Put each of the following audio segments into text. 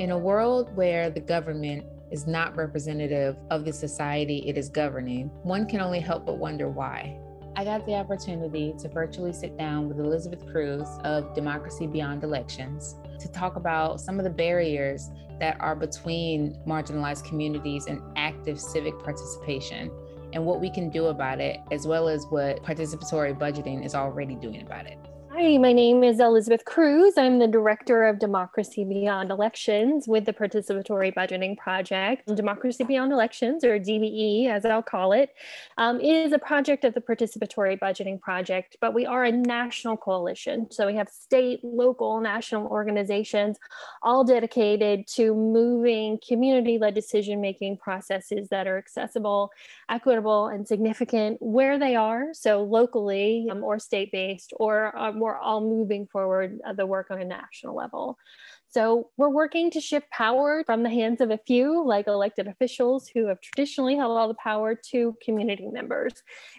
In a world where the government is not representative of the society it is governing, one can only help but wonder why. I got the opportunity to virtually sit down with Elizabeth Cruz of Democracy Beyond Elections to talk about some of the barriers that are between marginalized communities and active civic participation and what we can do about it, as well as what participatory budgeting is already doing about it. Hi, my name is Elizabeth Cruz. I'm the Director of Democracy Beyond Elections with the Participatory Budgeting Project. Democracy Beyond Elections, or DBE as I'll call it, um, is a project of the Participatory Budgeting Project, but we are a national coalition. So we have state, local, national organizations all dedicated to moving community led decision making processes that are accessible, equitable, and significant where they are. So locally um, or state based or um, we're all moving forward uh, the work on a national level. So we're working to shift power from the hands of a few, like elected officials who have traditionally held all the power, to community members.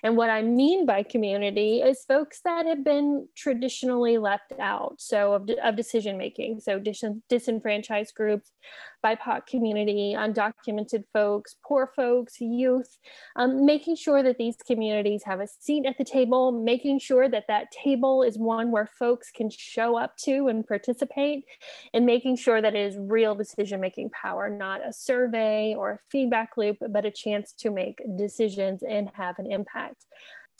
And what I mean by community is folks that have been traditionally left out, so of, of decision making, so dis- disenfranchised groups, BIPOC community, undocumented folks, poor folks, youth, um, making sure that these communities have a seat at the table, making sure that that table is where folks can show up to and participate, and making sure that it is real decision making power, not a survey or a feedback loop, but a chance to make decisions and have an impact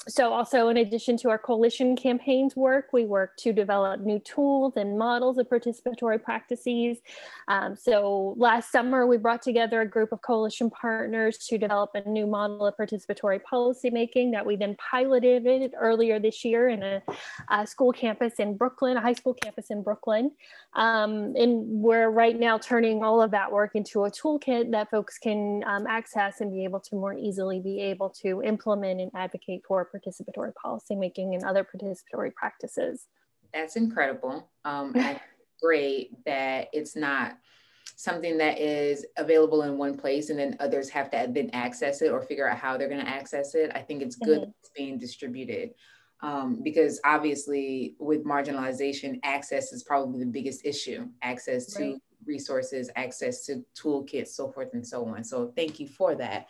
so also in addition to our coalition campaigns work we work to develop new tools and models of participatory practices. Um, so last summer we brought together a group of coalition partners to develop a new model of participatory policymaking that we then piloted earlier this year in a, a school campus in brooklyn a high school campus in brooklyn. Um, and we're right now turning all of that work into a toolkit that folks can um, access and be able to more easily be able to implement and advocate for participatory policymaking and other participatory practices. That's incredible. Um, great that it's not something that is available in one place and then others have to then access it or figure out how they're going to access it. I think it's good mm-hmm. it's being distributed. Um, because obviously with marginalization access is probably the biggest issue access to right resources, access to toolkits, so forth and so on. So thank you for that.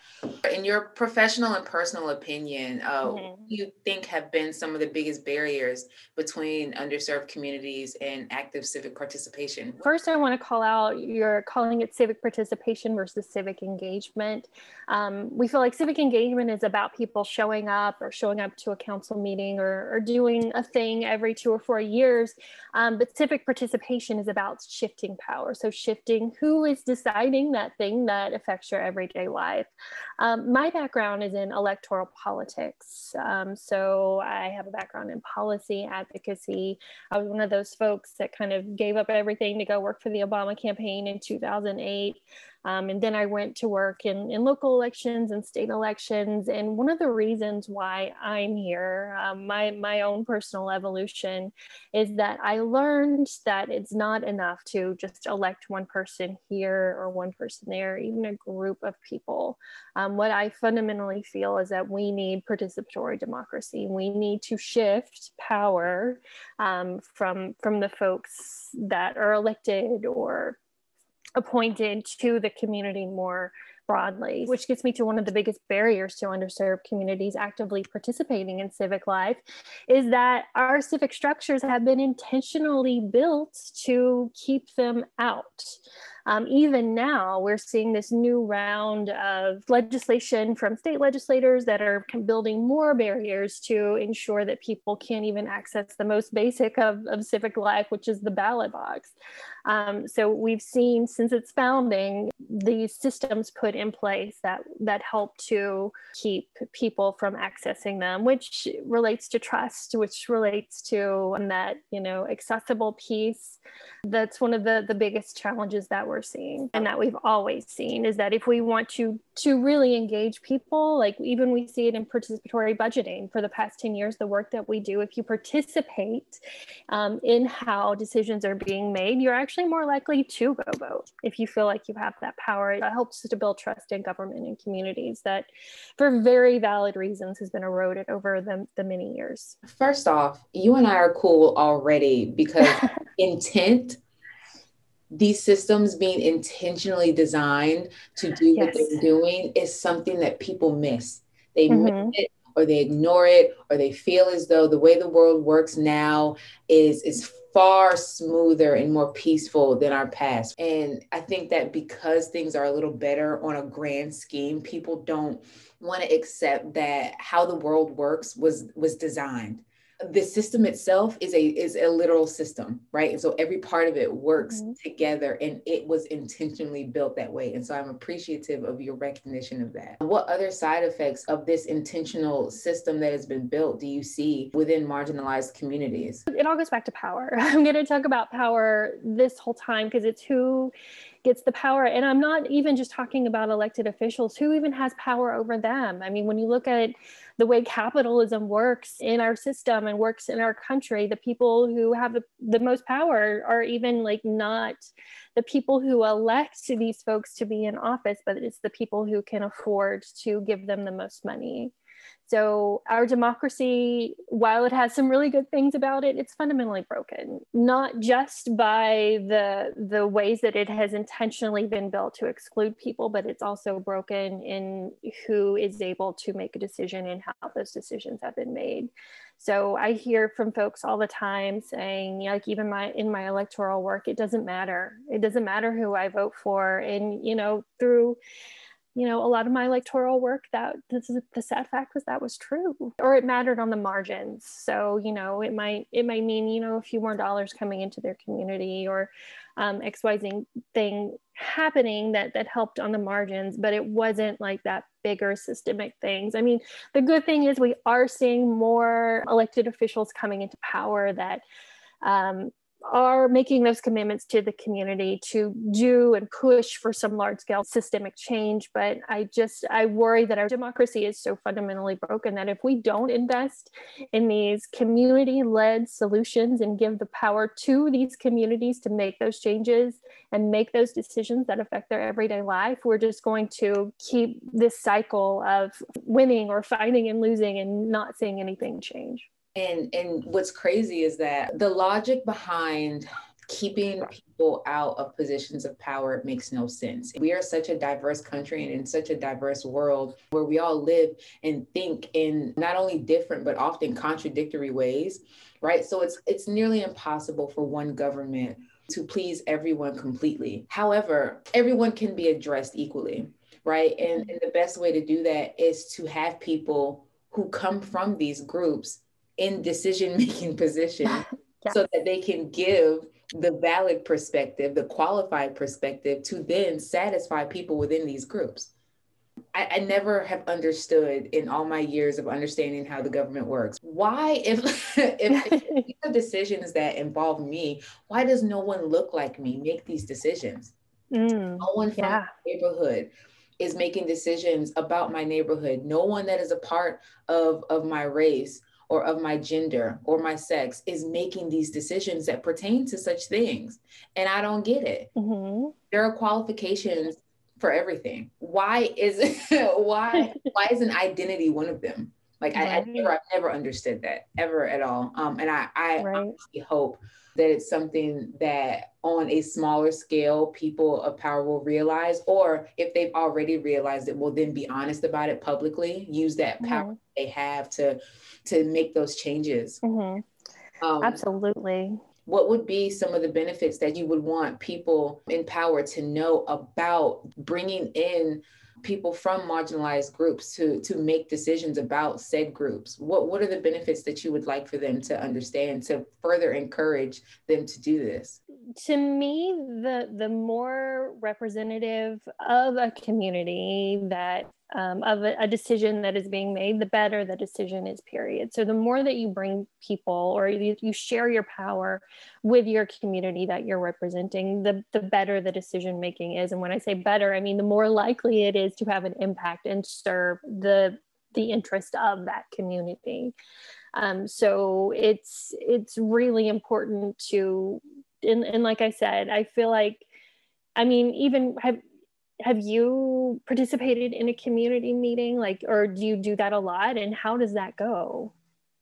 In your professional and personal opinion, uh, mm-hmm. you think have been some of the biggest barriers between underserved communities and active civic participation? First, I want to call out you're calling it civic participation versus civic engagement. Um, we feel like civic engagement is about people showing up or showing up to a council meeting or, or doing a thing every two or four years. Um, but civic participation is about shifting power also shifting who is deciding that thing that affects your everyday life. Um, my background is in electoral politics. Um, so I have a background in policy advocacy. I was one of those folks that kind of gave up everything to go work for the Obama campaign in 2008. Um, and then I went to work in, in local elections and state elections. And one of the reasons why I'm here, um, my, my own personal evolution, is that I learned that it's not enough to just elect one person here or one person there, even a group of people. Um, what I fundamentally feel is that we need participatory democracy. We need to shift power um, from, from the folks that are elected or appointed to the community more broadly, which gets me to one of the biggest barriers to underserved communities actively participating in civic life is that our civic structures have been intentionally built to keep them out. Um, even now, we're seeing this new round of legislation from state legislators that are building more barriers to ensure that people can't even access the most basic of, of civic life, which is the ballot box. Um, so we've seen since its founding these systems put in place that that help to keep people from accessing them, which relates to trust, which relates to that you know accessible piece. That's one of the the biggest challenges that we're seeing and that we've always seen is that if we want to to really engage people like even we see it in participatory budgeting for the past 10 years the work that we do if you participate um, in how decisions are being made you're actually more likely to go vote if you feel like you have that power. It helps to build trust in government and communities that for very valid reasons has been eroded over the, the many years. First off you and i are cool already because intent these systems being intentionally designed to do yes. what they're doing is something that people miss. They mm-hmm. miss it or they ignore it or they feel as though the way the world works now is is far smoother and more peaceful than our past. And I think that because things are a little better on a grand scheme, people don't want to accept that how the world works was was designed the system itself is a is a literal system right? And so every part of it works mm-hmm. together and it was intentionally built that way. And so i'm appreciative of your recognition of that. What other side effects of this intentional system that has been built do you see within marginalized communities? It all goes back to power. I'm going to talk about power this whole time because it's who gets the power and i'm not even just talking about elected officials who even has power over them? I mean when you look at the way capitalism works in our system and works in our country the people who have the, most power are even like not the people who elect these folks to be in office but it's the people who can afford to give them the most money so our democracy, while it has some really good things about it, it's fundamentally broken, not just by the the ways that it has intentionally been built to exclude people, but it's also broken in who is able to make a decision and how those decisions have been made. So I hear from folks all the time saying, like even my in my electoral work, it doesn't matter. It doesn't matter who I vote for. And you know, through you know, a lot of my electoral work that this is the sad fact was that was true, or it mattered on the margins. So, you know, it might it might mean you know a few more dollars coming into their community or um, XYZ thing happening that that helped on the margins, but it wasn't like that bigger systemic things. I mean, the good thing is we are seeing more elected officials coming into power that um, are making those commitments to the community to do and push for some large scale systemic change but i just i worry that our democracy is so fundamentally broken that if we don't invest in these community led solutions and give the power to these communities to make those changes and make those decisions that affect their everyday life we're just going to keep this cycle of winning or fighting and losing and not seeing anything change and and what's crazy is that the logic behind keeping people out of positions of power makes no sense. We are such a diverse country and in such a diverse world where we all live and think in not only different but often contradictory ways, right? So it's it's nearly impossible for one government to please everyone completely. However, everyone can be addressed equally, right? And, and the best way to do that is to have people who come from these groups in decision making positions yeah. so that they can give the valid perspective, the qualified perspective to then satisfy people within these groups. I, I, never have understood in all my years of understanding how the government works. Why, if if, if the decisions that involve me, why does no one look like me make these decisions? Mm, no one from yeah. the neighborhood is making decisions about my neighborhood. No one that is a part of of my race or of my gender or my sex is making these decisions that pertain to such things. And I don't get it. Mm-hmm. There are qualifications for everything. Why is it? why why isn't identity one of them? Like right. I, I, never I've never understood that ever at all. Um, and I I right. hope that it's something that on a smaller scale people of power will realize or if they've already realized it will then be honest about it publicly use that power mm-hmm. they have to to make those changes. Mm-hmm. Um, Absolutely. What would be some of the benefits that you would want people in power to know about bringing in people from marginalized groups to to make decisions about said groups? What what are the benefits that you would like for them to understand to further encourage them to do this? To me the the more representative of a community that um, of a, a, decision that is being made the better the decision is period. So the more that you bring people or you, you share your power with your community that you're representing the the better the decision making is. And when i say better i mean the more likely it is to have an impact and serve the the interest of that community. Um, so it's it's really important to and, and like I said, I feel like, I mean, even have have you participated in a community meeting, like, or do you do that a lot? And how does that go?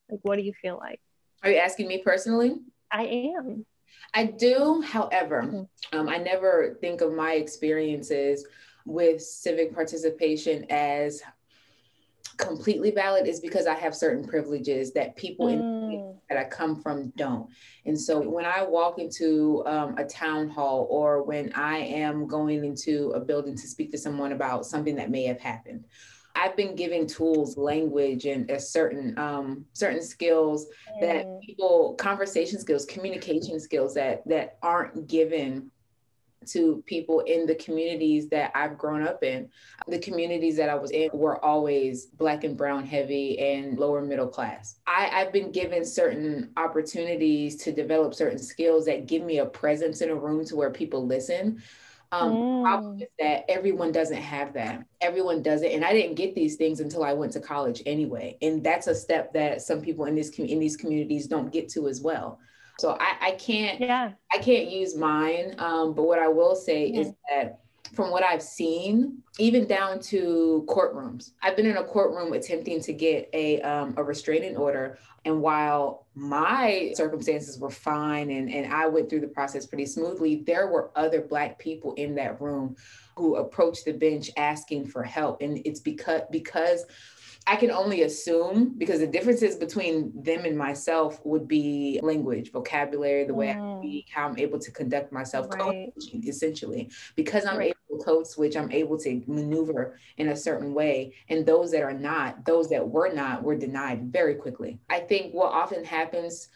Like, what do you feel like? Are you asking me personally? I am. I do, however, mm-hmm. um, I never think of my experiences with civic participation as completely valid is because I have certain privileges that people mm. in that I come from don't. And so when I walk into um, a town hall or when I am going into a building to speak to someone about something that may have happened, I've been given tools, language, and a certain um, certain skills mm. that people, conversation skills, communication skills that that aren't given to people in the communities that I've grown up in. The communities that I was in were always Black and Brown heavy and lower middle class. I, I've been given certain opportunities to develop certain skills that give me a presence in a room to where people listen. Um, mm. problem is that everyone doesn't have that. Everyone doesn't, and I didn't get these things until I went to college anyway. And that's a step that some people in this in these communities don't get to as well. So I, I can't yeah. I can't use mine. Um, but what I will say mm-hmm. is that from what I've seen, even down to courtrooms, I've been in a courtroom attempting to get a, um, a restraining order. And while my circumstances were fine and, and I went through the process pretty smoothly, there were other Black people in that room who approached the bench asking for help. And it's because because I can only assume because the differences between them and myself would be language, vocabulary, the way mm. I speak, how I'm able to conduct myself, right. code essentially. Because I'm right. able to code switch, I'm able to maneuver in a certain way. And those that are not, those that were not, were denied very quickly. I think what often happens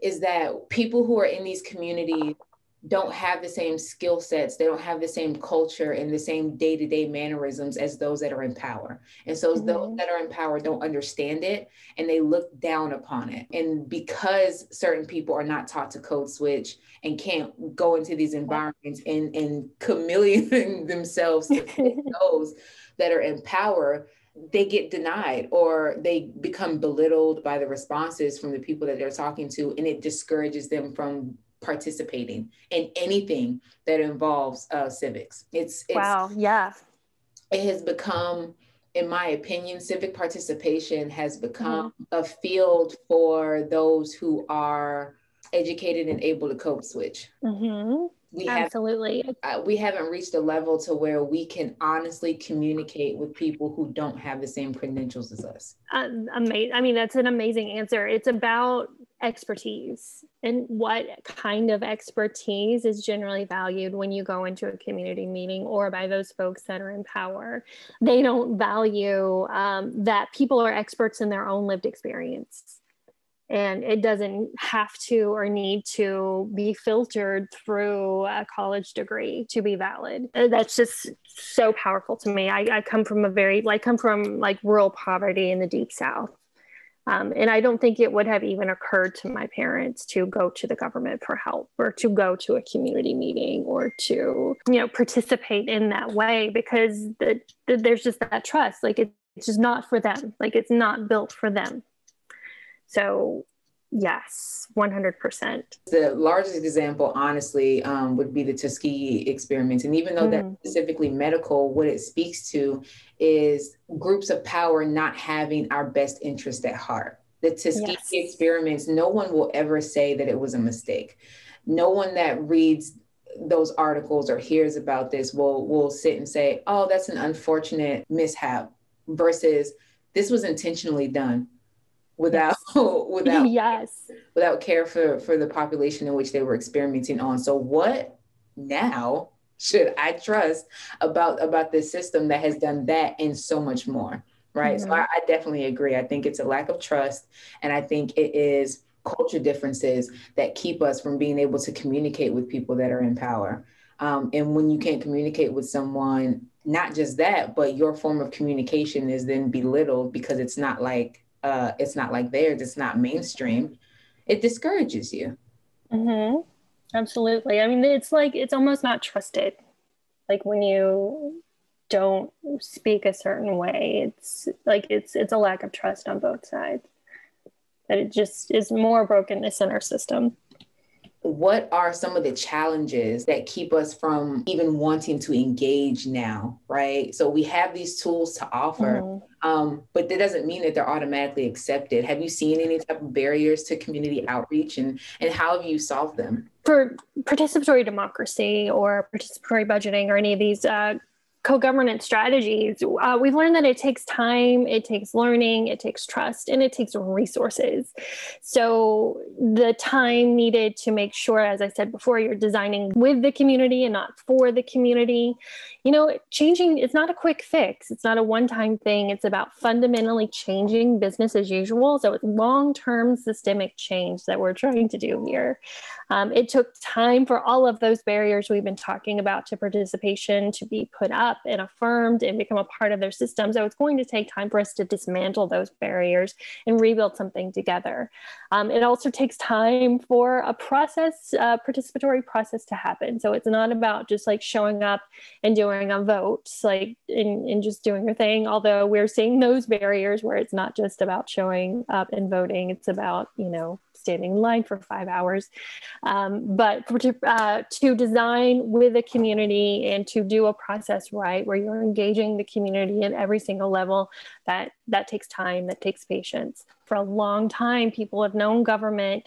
is that people who are in these communities don't have the same skill sets they don't have the same culture and the same day-to-day mannerisms as those that are in power. And so mm-hmm. those that are in power don't understand it and they look down upon it. And because certain people are not taught to code switch and can't go into these environments and and chameleon themselves to those that are in power they get denied or they become belittled by the responses from the people that they're talking to and it discourages them from participating in anything that involves uh, civics. It's, it's wow, yeah. It has become, in my opinion, civic participation has become mm-hmm. a field for those who are educated and able to code switch. Mm-hmm. We Absolutely. Have, uh, we haven't reached a level to where we can honestly communicate with people who don't have the same credentials as us. Uh, amazing. I mean, that's an amazing answer. It's about expertise and what kind of expertise is generally valued when you go into a community meeting or by those folks that are in power. They don't value um, that people are experts in their own lived experience. And it doesn't have to or need to be filtered through a college degree to be valid. Uh, that's just so powerful to me. I, I come from a very, like, come from like rural poverty in the deep South um, and I don't think it would have even occurred to my parents to go to the government for help or to go to a community meeting or to, you know, participate in that way because the, the, there's just that trust. Like it, it's just not for them. Like it's not built for them. So Yes, 100%. The largest example, honestly, um, would be the Tuskegee experiment. And even though mm. that's specifically medical, what it speaks to is groups of power not having our best interest at heart. The Tuskegee yes. experiments, no one will ever say that it was a mistake. No one that reads those articles or hears about this will will sit and say, "Oh, that's an unfortunate mishap," versus this was intentionally done without without yes. without care for for the population in which they were experimenting on. So what now should i trust about about this system that has done that and so much more right? Mm-hmm. so I, I definitely agree. I think it's a lack of trust and i think it is culture differences that keep us from being able to communicate with people that are in power. Um, and when you can't communicate with someone not just that but your form of communication is then belittled because it's not like uh, it's not like theirs, it's not mainstream, it discourages you. Mm-hmm. Absolutely. I mean, it's like, it's almost not trusted. Like when you don't speak a certain way, it's like, it's, it's a lack of trust on both sides. That it just is more brokenness in our system. What are some of the challenges that keep us from even wanting to engage now, right? So we have these tools to offer, mm-hmm. um, but that doesn't mean that they're automatically accepted. Have you seen any type of barriers to community outreach and, and how have you solved them? For participatory democracy or participatory budgeting or any of these uh, co-governance strategies uh, we've learned that it takes time it takes learning it takes trust and it takes resources. So the time needed to make sure as i said before you're designing with the community and not for the community you know changing it's not a quick fix it's not a one-time thing it's about fundamentally changing business as usual so it's long-term systemic change that we're trying to do here um, it took time for all of those barriers we've been talking about to participation to be put up and affirmed and become a part of their system. So it's going to take time for us to dismantle those barriers and rebuild something together. Um, it also takes time for a process, a participatory process to happen. So it's not about just like showing up and doing a vote, like in, and just doing your thing. Although we're seeing those barriers where it's not just about showing up and voting, it's about, you know, standing in line for five hours. Um, but for, uh, to design with a community and to do a process right, where you're engaging the community at every single level, that that takes time, that takes patience. For a long time, people have known government.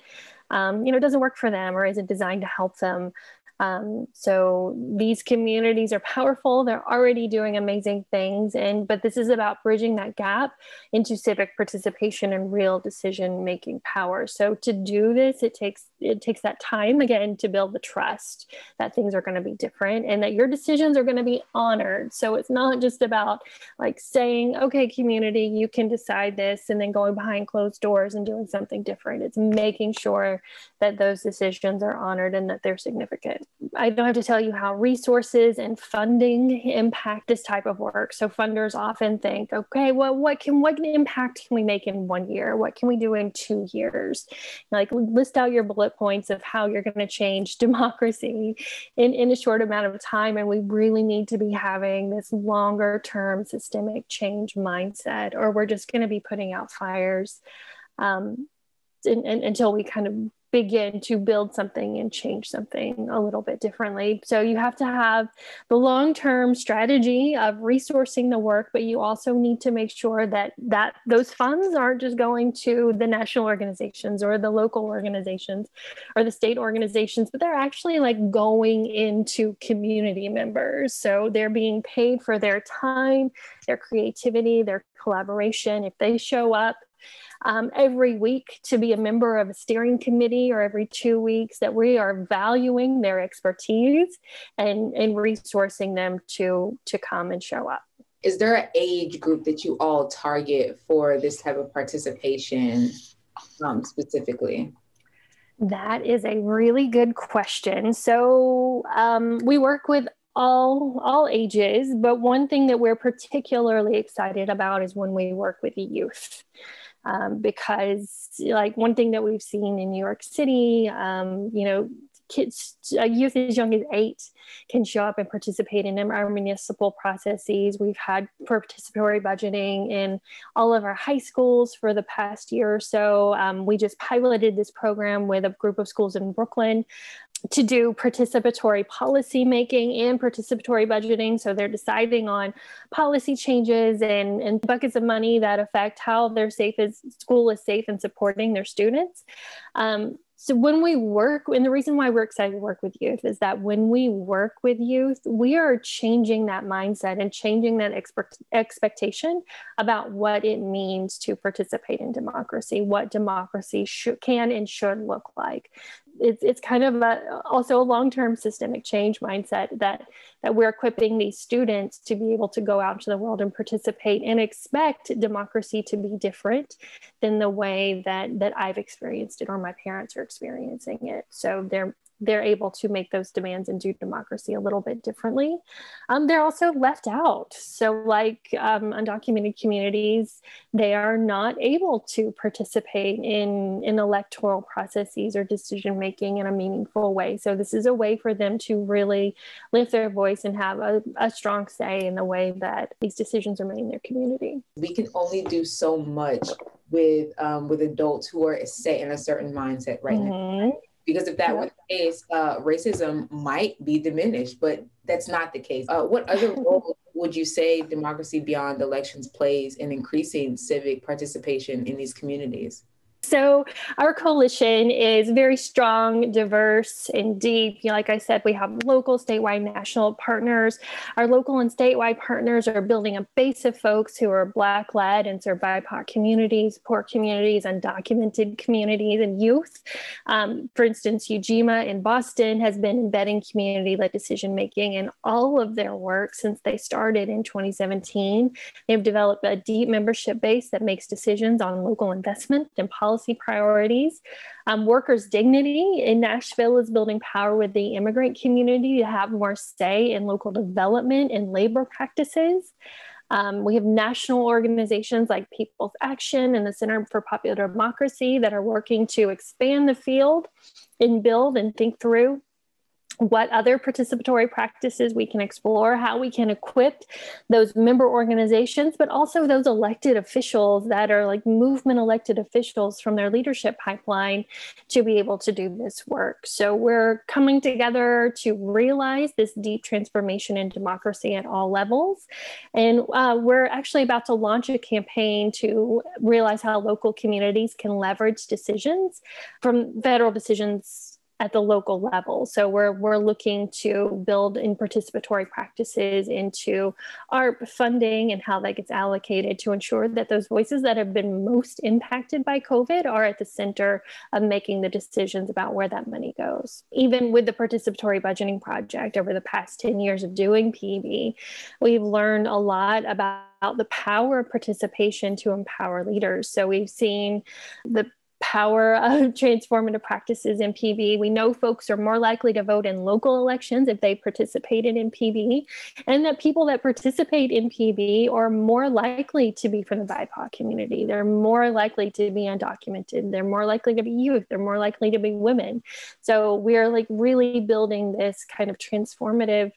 Um, you know, doesn't work for them or isn't designed to help them. Um, so these communities are powerful. They're already doing amazing things. And but this is about bridging that gap into civic participation and real decision making power. So to do this, it takes it takes that time again to build the trust that things are going to be different and that your decisions are going to be honored. So it's not just about like saying, okay, community, you can decide this, and then going behind closed doors and doing something different. It's making sure that those decisions are honored and that they're significant. I don't have to tell you how resources and funding impact this type of work. So funders often think, okay, well, what can what impact can we make in one year? What can we do in two years? Like list out your bullet points of how you're going to change democracy in, in a short amount of time. And we really need to be having this longer term systemic change mindset, or we're just going to be putting out fires. Um, in, in, until we kind of begin to build something and change something a little bit differently. So you have to have the long-term strategy of resourcing the work, but you also need to make sure that that those funds aren't just going to the national organizations or the local organizations or the state organizations, but they're actually like going into community members. So they're being paid for their time, their creativity, their collaboration. If they show up um, every week to be a member of a steering committee or every two weeks that we are valuing their expertise and, and resourcing them to, to come and show up. Is there an age group that you all target for this type of participation um, specifically? That is a really good question. So um, we work with all all ages, but one thing that we're particularly excited about is when we work with the youth um, because like one thing that we've seen in New York City, um, you know, kids, youth as young as eight can show up and participate in our municipal processes. We've had participatory budgeting in all of our high schools for the past year or so. Um, we just piloted this program with a group of schools in Brooklyn to do participatory policy making and participatory budgeting. So they're deciding on policy changes and, and buckets of money that affect how their safe is school is safe and supporting their students. Um, so when we work and the reason why we're excited to work with youth is that when we work with youth we are changing that mindset and changing that expectation about what it means to participate in democracy what democracy should, can and should look like it's it's kind of a, also a long-term systemic change mindset that that we're equipping these students to be able to go out into the world and participate and expect democracy to be different than the way that that I've experienced it or my parents are experiencing it. So they're they're able to make those demands and do democracy a little bit differently. Um, they're also left out. So, like um, undocumented communities, they are not able to participate in, in electoral processes or decision making in a meaningful way. So, this is a way for them to really lift their voice and have a, a strong say in the way that these decisions are made in their community. We can only do so much with um, with adults who are set in a certain mindset right mm-hmm. now because if that were the case, uh, racism might be diminished, but that's not the case. Uh, what other role would you say democracy beyond elections plays in increasing civic participation in these communities? So our coalition is very strong, diverse, and deep. Like I said, we have local, statewide, national partners. Our local and statewide partners are building a base of folks who are Black-led and serve BIPOC communities, poor communities, undocumented communities, and youth. Um, for instance, Ujima in Boston has been embedding community-led decision-making in all of their work since they started in 2017. They've developed a deep membership base that makes decisions on local investment and policy policy priorities. Um, workers' dignity in Nashville is building power with the immigrant community to have more say in local development and labor practices. Um, we have national organizations like People's Action and the Center for Popular Democracy that are working to expand the field and build and think through what other participatory practices we can explore, how we can equip those member organizations, but also those elected officials that are like movement elected officials from their leadership pipeline to be able to do this work. So we're coming together to realize this deep transformation in democracy at all levels. And uh, we're actually about to launch a campaign to realize how local communities can leverage decisions from federal decisions at the local level. So we're we're looking to build in participatory practices into ARP funding and how that gets allocated to ensure that those voices that have been most impacted by COVID are at the center of making the decisions about where that money goes. Even with the participatory budgeting project over the past 10 years of doing PB, we've learned a lot about the power of participation to empower leaders. So we've seen the power of transformative practices in PB. We know folks are more likely to vote in local elections if they participated in PB, and that people that participate in PB are more likely to be from the BIPOC community. They're more likely to be undocumented. They're more likely to be youth. They're more likely to be women. So we're like really building this kind of transformative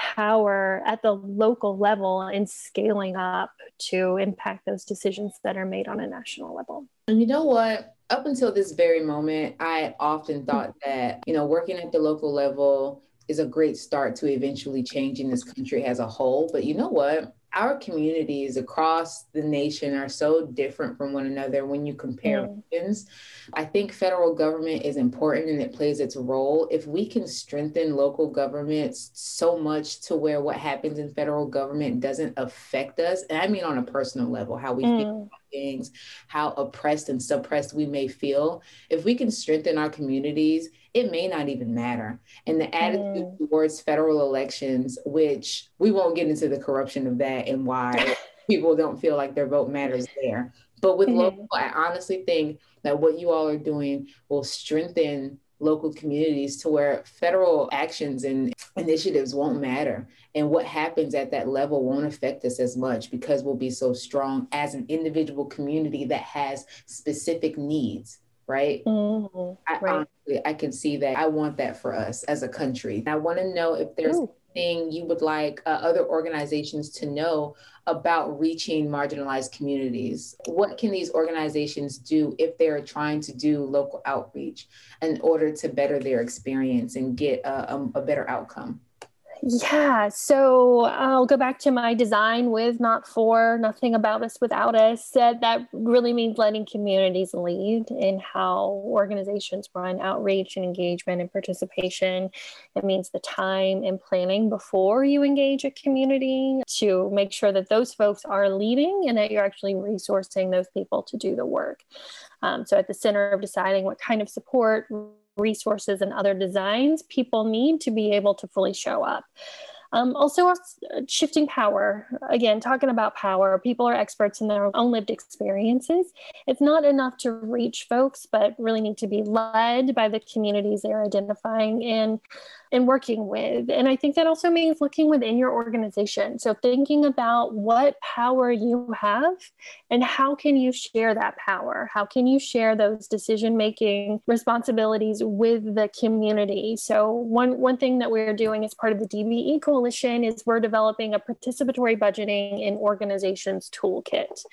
power at the local level and scaling up to impact those decisions that are made on a national level. And you know what? Up until this very moment, I often thought mm-hmm. that, you know, working at the local level is a great start to eventually changing this country as a whole. But you know what? Our communities across the nation are so different from one another when you compare mm. regions. I think federal government is important and it plays its role. If we can strengthen local governments so much to where what happens in federal government doesn't affect us, and I mean on a personal level, how we mm. feel about things, how oppressed and suppressed we may feel, if we can strengthen our communities it may not even matter. And the attitude mm. towards federal elections, which we won't get into the corruption of that and why people don't feel like their vote matters there. But with mm-hmm. local, I honestly think that what you all are doing will strengthen local communities to where federal actions and initiatives won't matter. And what happens at that level won't affect us as much because we'll be so strong as an individual community that has specific needs right? Mm-hmm. I, right. Honestly, I can see that. I want that for us as a country. I want to know if there's Ooh. anything you would like uh, other organizations to know about reaching marginalized communities. What can these organizations do if they're trying to do local outreach in order to better their experience and get a, a, a better outcome? Yeah, so I'll go back to my design with, not for, nothing about us without us. That really means letting communities lead in how organizations run outreach and engagement and participation. It means the time and planning before you engage a community to make sure that those folks are leading and that you're actually resourcing those people to do the work. Um, so, at the center of deciding what kind of support, resources and other designs, people need to be able to fully show up. Um, also, uh, shifting power. Again, talking about power, people are experts in their own lived experiences. It's not enough to reach folks, but really need to be led by the communities they're identifying in. and working with. And I think that also means looking within your organization. So thinking about what power you have and how can you share that power? How can you share those decision making responsibilities with the community? So one one thing that we're doing as part of the DBE coalition is we're developing a participatory budgeting in organizations toolkit.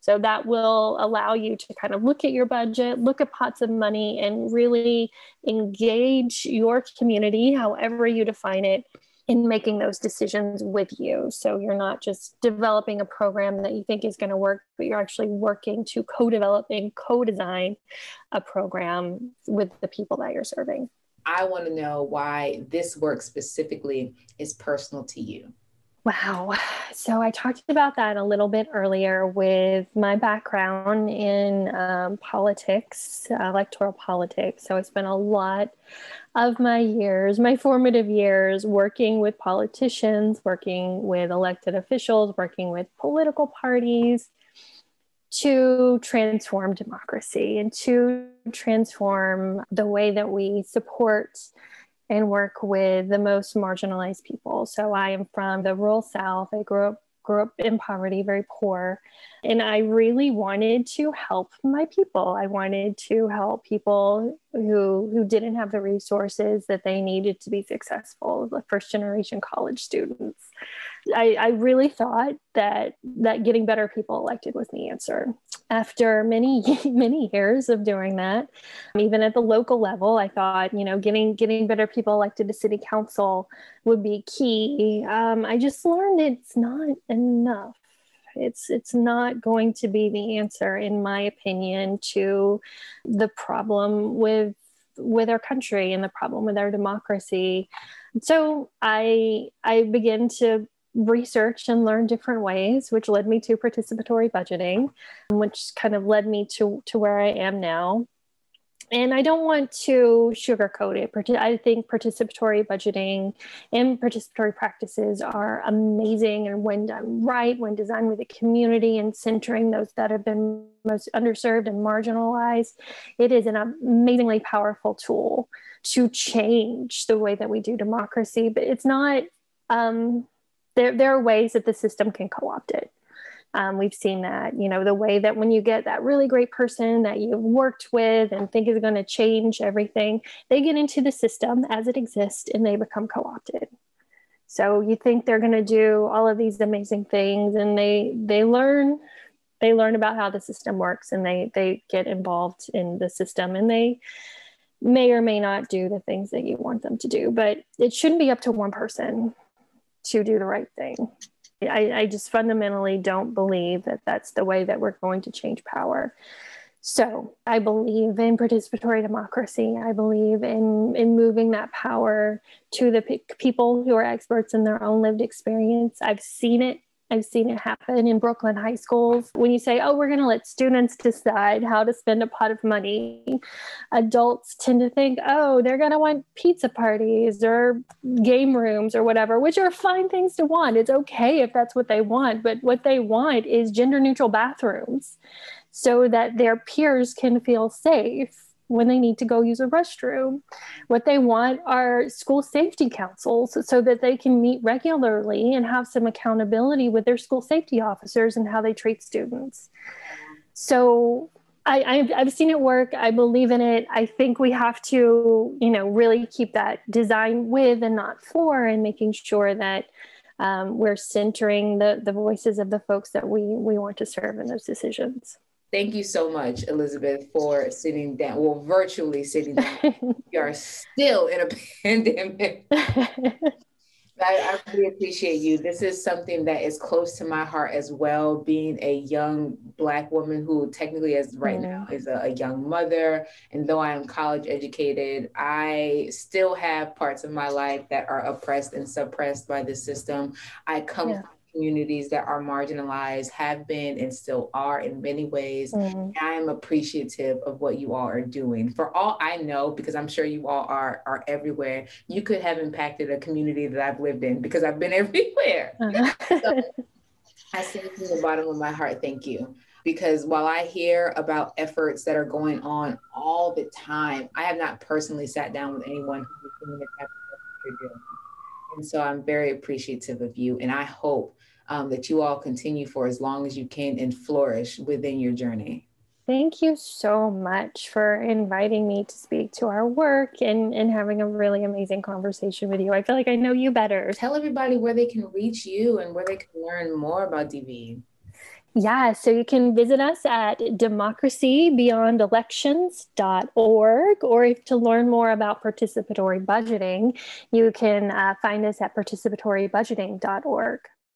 So that will allow you to kind of look at your budget, look at pots of money and really engage your community however you define it in making those decisions with you. So you're not just developing a program that you think is going to work, but you're actually working to co develop and co design a program with the people that you're serving. I want to know why this work specifically is personal to you. Wow. So I talked about that a little bit earlier with my background in um, politics, electoral politics. So I spent a lot of my years, my formative years, working with politicians, working with elected officials, working with political parties to transform democracy and to transform the way that we support and work with the most marginalized people. So I am from the rural South. I grew up grew up in poverty, very poor. And I really wanted to help my people. I wanted to help people who who didn't have the resources that they needed to be successful, the first generation college students. I, I really thought that that getting better people elected was the answer. After many many years of doing that, even at the local level, I thought you know getting getting better people elected to city council would be key. Um, I just learned it's not enough. It's it's not going to be the answer, in my opinion, to the problem with with our country and the problem with our democracy. So I I begin to research and learn different ways, which led me to participatory budgeting, which kind of led me to, to where I am now. And I don't want to sugarcoat it. I think participatory budgeting and participatory practices are amazing. And when done right, when designed with the community and centering those that have been most underserved and marginalized, it is an amazingly powerful tool to change the way that we do democracy. But it's not um, there, there are ways that the system can co-opt it. Um, we've seen that, you know, the way that when you get that really great person that you've worked with and think is going to change everything, they get into the system as it exists and they become co opted. So you think they're going to do all of these amazing things and they they learn they learn about how the system works and they they get involved in the system and they may or may not do the things that you want them to do but it shouldn't be up to one person to do the right thing. I, I just fundamentally don't believe that that's the way that we're going to change power. So I believe in participatory democracy. I believe in, in moving that power to the pe- people who are experts in their own lived experience. I've seen it I've seen it happen in Brooklyn high schools. When you say, oh, we're going to let students decide how to spend a pot of money, adults tend to think, oh, they're going to want pizza parties or game rooms or whatever, which are fine things to want. It's okay if that's what they want. But what they want is gender neutral bathrooms so that their peers can feel safe when they need to go use a restroom. What they want are school safety councils so that they can meet regularly and have some accountability with their school safety officers and how they treat students. So I, have seen it work. I believe in it. I think we have to, you know, really keep that design with and not for, and making sure that um, we're centering the the voices of the folks that we we want to serve in those decisions. Thank you so much, Elizabeth, for sitting down, well, virtually sitting down. we are still in a pandemic. I, I, really appreciate you. This is something that is close to my heart as well. Being a young Black woman who technically, as right mm. now, is a, a, young mother, and though I am college educated, I still have parts of my life that are oppressed and suppressed by the system. I come yeah communities that are marginalized have been and still are in many ways. Mm-hmm. I am appreciative of what you all are doing. For all I know, because I'm sure you all are are everywhere, you could have impacted a community that I've lived in because I've been everywhere. Uh-huh. so, I say from the bottom of my heart, thank you. Because while I hear about efforts that are going on all the time, I have not personally sat down with anyone who's doing the type you're doing. And so I'm very appreciative of you. And I hope um, that you all continue for as long as you can and flourish within your journey. Thank you so much for inviting me to speak to our work and, and having a really amazing conversation with you. I feel like I know you better. Tell everybody where they can reach you and where they can learn more about DBE. Yeah, so you can visit us at democracybeyondelections.org, or if to learn more about participatory budgeting, you can uh, find us at participatorybudgeting.org.